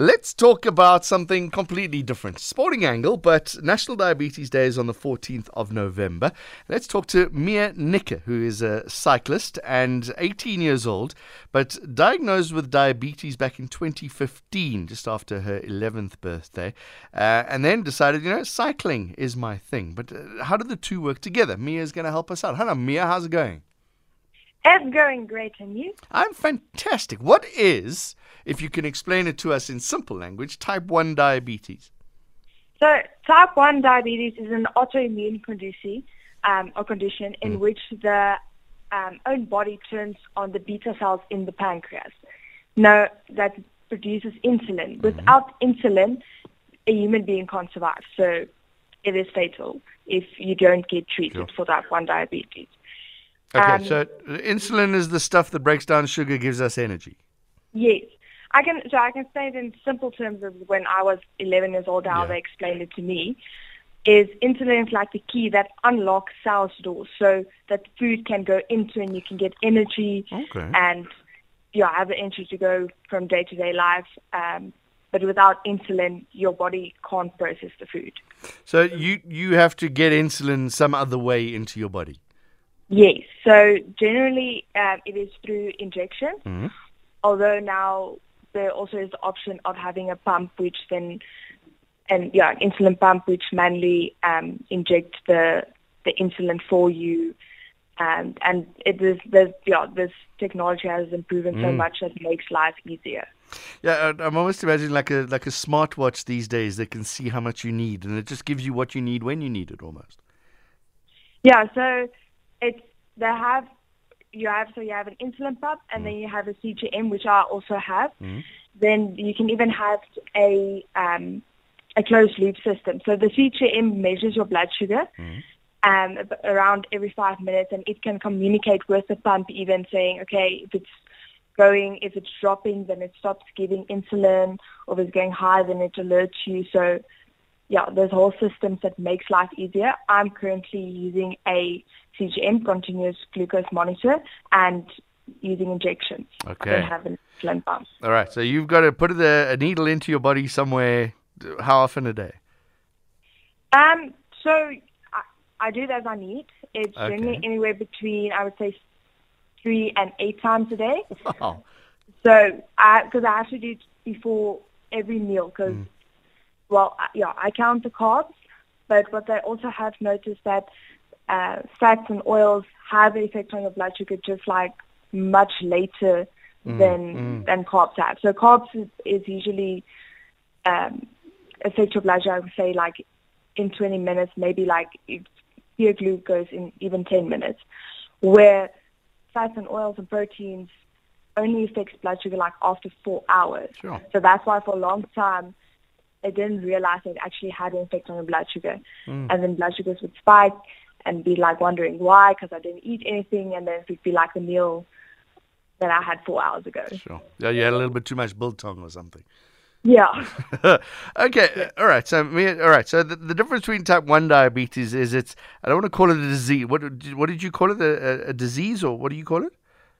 Let's talk about something completely different. Sporting angle, but National Diabetes Day is on the 14th of November. Let's talk to Miah Nicke, who is a cyclist and 18 years old, but diagnosed with diabetes back in 2015, just after her 11th birthday, uh, and then decided, you know, cycling is my thing. But uh, how do the two work together? Miah is going to help us out. Hello, Miah. How's it going? It's going great, and you? I'm fantastic. What is, if you can explain it to us in simple language, type 1 diabetes? So, type 1 diabetes is an autoimmune condition, um, or condition in mm. which the um, own body turns on the beta cells in the pancreas. Now, that produces insulin. Mm-hmm. Without insulin, a human being can't survive. So, it is fatal if you don't get treated sure. for type 1 diabetes. Okay, um, so insulin is the stuff that breaks down sugar, gives us energy. Yes, I can. So I can say it in simple terms of when I was 11 years old. How yeah. they explained it to me is insulin is like the key that unlocks cells doors, so that food can go into and you can get energy okay. and yeah, have the energy to go from day to day life. Um, but without insulin, your body can't process the food. So you you have to get insulin some other way into your body. Yes. So generally, um, it is through injection. Mm-hmm. Although now there also is the option of having a pump, which then, and yeah, an insulin pump, which manually um, inject the the insulin for you. Um, and it is this yeah this technology has improved mm. so much that it makes life easier. Yeah, I'm almost imagining like a like a smartwatch these days that can see how much you need, and it just gives you what you need when you need it, almost. Yeah. So it's they have you have so you have an insulin pump and mm. then you have a CGM which I also have. Mm. Then you can even have a um, a closed loop system. So the CGM measures your blood sugar mm. um, around every five minutes, and it can communicate with the pump, even saying, okay, if it's going, if it's dropping, then it stops giving insulin, or if it's going high, then it alerts you. So yeah, there's whole systems that makes life easier. I'm currently using a CGM, continuous glucose monitor, and using injections. Okay. I don't have an insulin pump. All right. So you've got to put a, a needle into your body somewhere. How often a day? Um. So I, I do it as I need. It's Okay. generally anywhere between I would say three and eight times a day. Wow. So I because I have to do it before every meal because Mm. Well yeah I count the carbs, but what I also have noticed that uh, fats and oils have an effect on your blood sugar just like much later Mm, than mm. than carbs have. So carbs is, is usually um, affect your blood sugar. I would say like in 20 minutes, maybe like your glucose in even 10 minutes. Where fats and oils and proteins only affects blood sugar like after four hours. Sure. So that's why for a long time they didn't realize it actually had an effect on your blood sugar. Mm. And then blood sugars would spike and be like wondering why because I didn't eat anything and then it would be like the meal that I had four hours ago. Sure. Yeah, you had a little bit too much biltong or something. Yeah. okay, all right. So, me, all right. So, the, the difference between type one diabetes is it's. I don't want to call it a disease. What did- what did you call it? A, a disease, or what do you call it?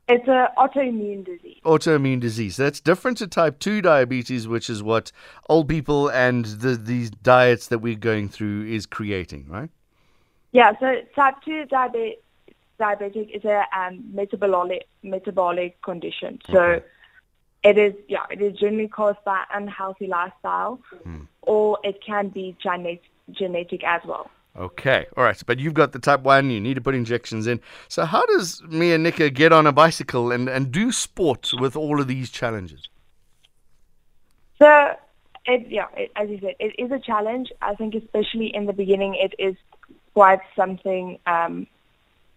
It's an autoimmune disease. Autoimmune disease. That's different to type two diabetes, which is what old people and the these diets that we're going through is creating, right? Yeah, so type 2 diabetic, diabetic is a um, metabolic metabolic condition. So Okay. it is yeah, it is generally caused by unhealthy lifestyle Hmm. or it can be genetic genetic as well. Okay, all right. But you've got the type one. You need to put injections in. So, how does Miah Nicke get on a bicycle and and do sport with all of these challenges? So it yeah, it, as you said, it is a challenge. I think especially in the beginning it is quite something um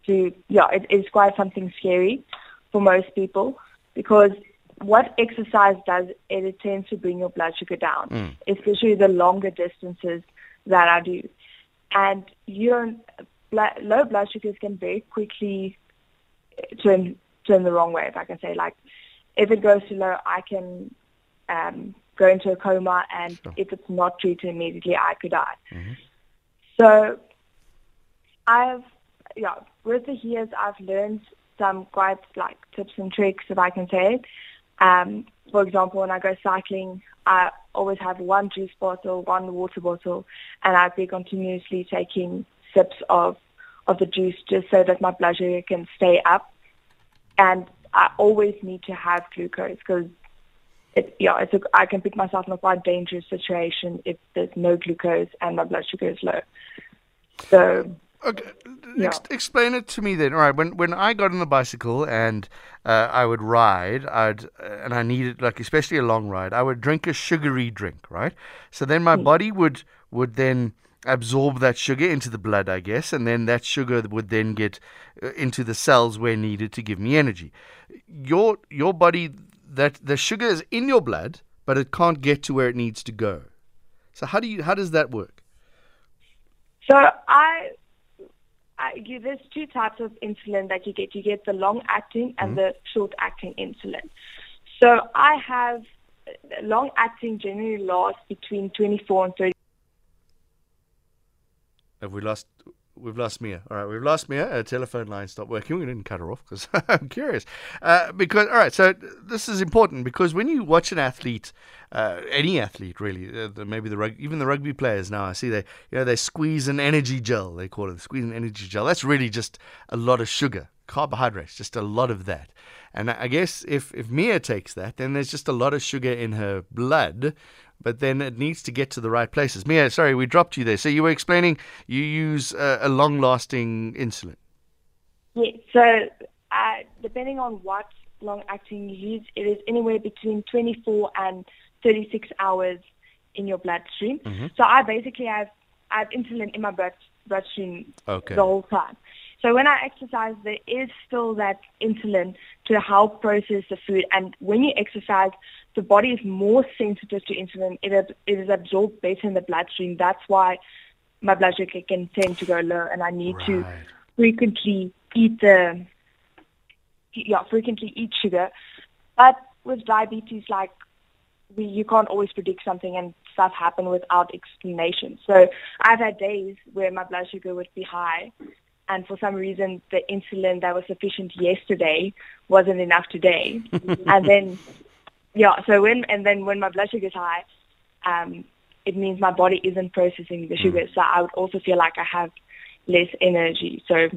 to yeah, it is quite something scary for most people because what exercise does is it tends to bring your blood sugar down, Mm. especially the longer distances that I do. And your blood, low blood sugars can very quickly turn turn the wrong way, if I can say. Like, if it goes too low, I can um, go into a coma, and Sure. if it's not treated immediately, I could die. Mhm. So, I've yeah, with the years, I've learned some quite like tips and tricks, if I can say it. Um, for example, when I go cycling, I always have one juice bottle, one water bottle, and I'd be continuously taking sips of of the juice just so that my blood sugar can stay up. And I always need to have glucose because it, yeah, it's a, I can put myself in a quite dangerous situation if there's no glucose and my blood sugar is low. So. Okay, yeah. Ex- explain it to me then. All right, when when I got on the bicycle and uh, I would ride, I'd uh, and I needed like especially a long ride, I would drink a sugary drink, right? So then my mm. body would would then absorb that sugar into the blood, I guess, and then that sugar would then get uh, into the cells where needed to give me energy. Your your body that the sugar is in your blood, but it can't get to where it needs to go. So how do you how does that work? So I, I you, there's two types of insulin that you get. You get the long acting and mm-hmm. the short acting insulin. So I have long acting generally lasts between 24 and 30 have we lost? We've lost Miah. All right, we've lost Miah. Her telephone line stopped working. We didn't cut her off because I'm curious. Uh, because all right, so this is important because when you watch an athlete, uh, any athlete really, uh, maybe the rug, even the rugby players now, I see they you know they squeeze an energy gel. They call it squeeze an energy gel. That's really just a lot of sugar, carbohydrates, just a lot of that. And I guess if if Miah takes that, then there's just a lot of sugar in her blood, but then it needs to get to the right places. Miah, sorry, we dropped you there. So you were explaining you use a, a long-lasting insulin. Yeah. So uh, depending on what long-acting you use, it is anywhere between 24 and 36 hours in your bloodstream. Mm-hmm. So I basically have I have insulin in my blood, bloodstream okay. the whole time. So when I exercise, there is still that insulin to help process the food. And when you exercise, the body is more sensitive to insulin. It, it is absorbed better in the bloodstream. That's why my blood sugar can tend to go low, and I need right. to frequently eat the yeah frequently eat sugar. But with diabetes, like we, you can't always predict something, and stuff happen without explanation. So I've had days where my blood sugar would be high, and for some reason the insulin that was sufficient yesterday wasn't enough today. and then, yeah, so when, and then when my blood sugar is high, um, it means my body isn't processing the sugar. Mm. So I would also feel like I have less energy. So,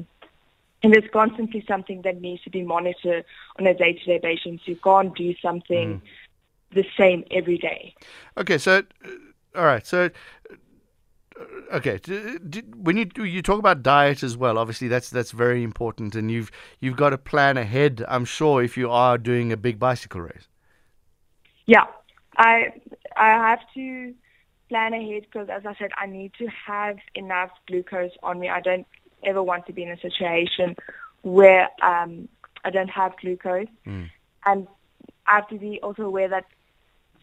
and there's constantly something that needs to be monitored on a day-to-day basis. You can't do something mm. the same every day. Okay, so, all right, so okay when you you talk about diet as well obviously that's that's very important and you've you've got to plan ahead i'm sure if you are doing a big bicycle race. Yeah i i have to plan ahead because as i said i need to have enough glucose on me. I don't ever want to be in a situation where um i don't have glucose. Mm. and i have to be also aware that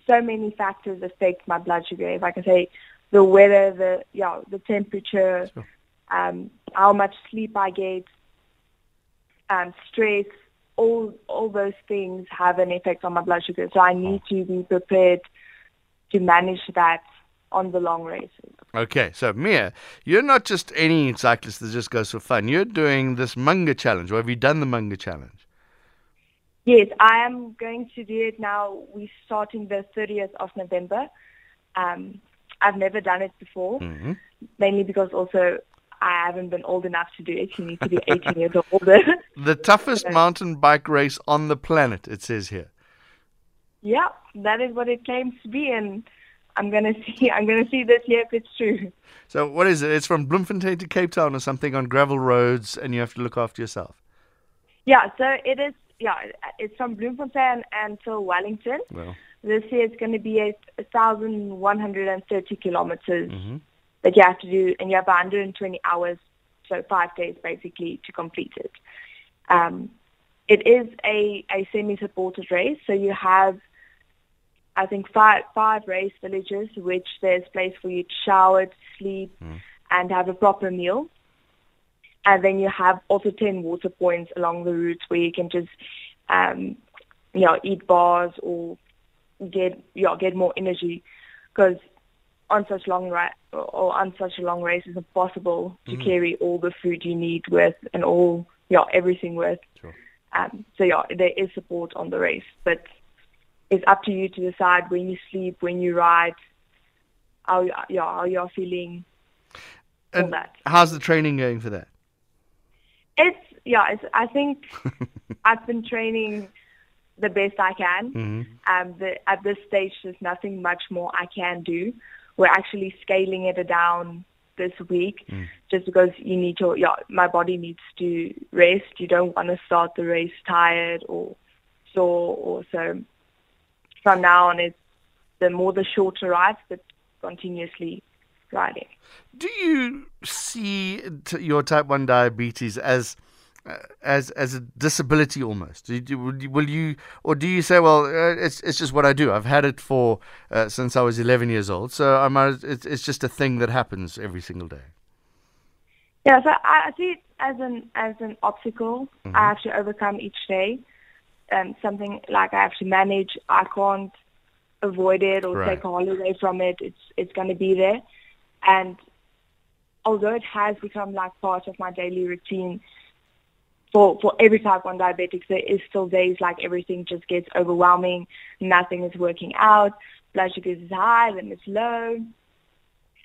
so many factors affect my blood sugar. If i can say the weather, the yeah, the temperature, sure. um, how much sleep I get, um, stress, all all those things have an effect on my blood sugar. So I need to be prepared to manage that on the long races. Okay, so Miah, you're not just any cyclist that just goes for fun. You're doing this Munga Challenge, or have you done the Munga Challenge? Yes, I am going to do it now. We're starting the 30th of November. Um, I've never done it before, mm-hmm. mainly because also I haven't been old enough to do it. You need to be 18 years older. The toughest so, mountain bike race on the planet, it says here. Yeah, that is what it claims to be, and I'm gonna see. I'm gonna see this year if it's true. So, what is it? It's from Bloemfontein to Cape Town or something on gravel roads, and you have to look after yourself. Yeah, so it is. Yeah, it's from Bloemfontein until Wellington. Well this year it's going to be a 1,130 kilometers mm-hmm. that you have to do, and you have 120 hours, so five days basically to complete it. Um, it is a, a semi-supported race, so you have, I think, five five race villages, which there's place for you to shower, to sleep, mm. and have a proper meal. And then you have also 10 water points along the route where you can just, um, you know, eat bars or get yeah get more energy because on such long ra- or on such a long race it's impossible to mm. carry all the food you need with and all yeah everything with. Sure. Um, so yeah, there is support on the race, but it's up to you to decide when you sleep, when you ride, how yeah how you're feeling. all that. how's the training going for that? It's yeah. It's, I think I've been training the best I can. Mhm. Um, the, at this stage, there's nothing much more I can do. We're actually scaling it down this week, just because you need to. Yeah, my body needs to rest. You don't want to start the race tired or sore, or so. From now on, it's the more the shorter rides, but continuously riding. Do you see t- your type one diabetes as as as a disability almost? Will you- will you, or do you say, well, uh, it's it's just what I do. I've had it for uh, since I was 11 years old, so I might. It's, it's just a thing that happens every single day. Yeah, so I see it as an as an obstacle I have to overcome each day. Um, something like I have to manage. I can't avoid it or Right. take a holiday from it. It's it's going to be there, and although it has become like part of my daily routine, for for every type one diabetic, there is still days like everything just gets overwhelming. Nothing is working out. Blood sugar is high, then it's low,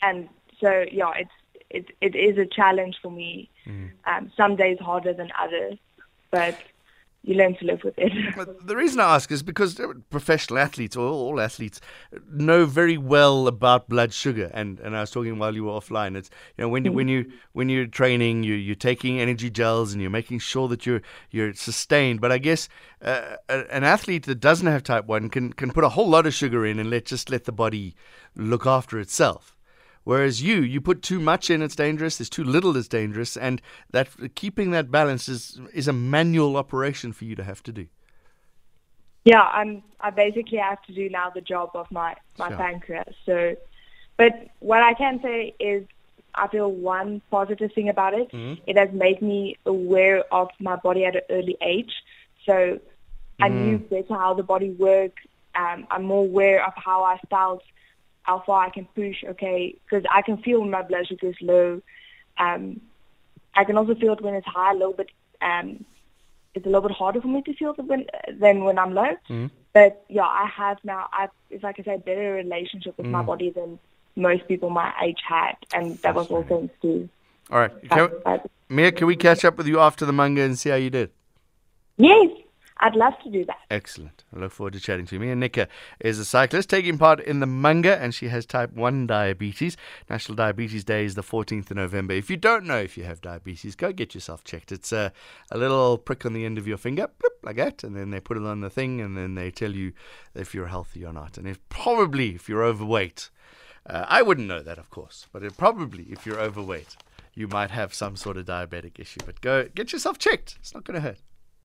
and so yeah, it's it it is a challenge for me. Um, some days harder than others, but you learn to live with it. But the reason I ask is because professional athletes or all athletes know very well about blood sugar. And, and I was talking while you were offline. It's you know when you, when you when you're training, you you're taking energy gels and you're making sure that you're you're sustained. But I guess uh, an athlete that doesn't have type one can can put a whole lot of sugar in and let just let the body look after itself. Whereas you, you put too much in, it's dangerous. There's too little, it's dangerous, and that keeping that balance is is a manual operation for you to have to do. yeah, I'm I basically have to do now the job of my my Sure. pancreas. So, but what I can say is I feel one positive thing about it. It has made me aware of my body at an early age. So I knew better how the body works. Um, I'm more aware of how I felt, how far I can push. Okay, because I can feel when my blood sugar is low. Um, I can also feel it when it's high, low, but um, it's a little bit harder for me to feel it when, than when I'm low. But yeah, I have now. I, if I can say, a better relationship with my body than most people my age had, and that was all thanks to. All right, can, Miah, can we catch up with you after the Munga and see how you did? Yes, I'd love to do that. Excellent. I look forward to chatting to you. Miah Nicke is a cyclist taking part in the Munga, and she has type 1 diabetes. National Diabetes Day is the 14th of November. If you don't know if you have diabetes, go get yourself checked. It's a, a little prick on the end of your finger, bloop, like that, and then they put it on the thing, and then they tell you if you're healthy or not. And if probably if you're overweight, uh, I wouldn't know that, of course, but it probably if you're overweight, you might have some sort of diabetic issue. But go get yourself checked. It's not going to hurt.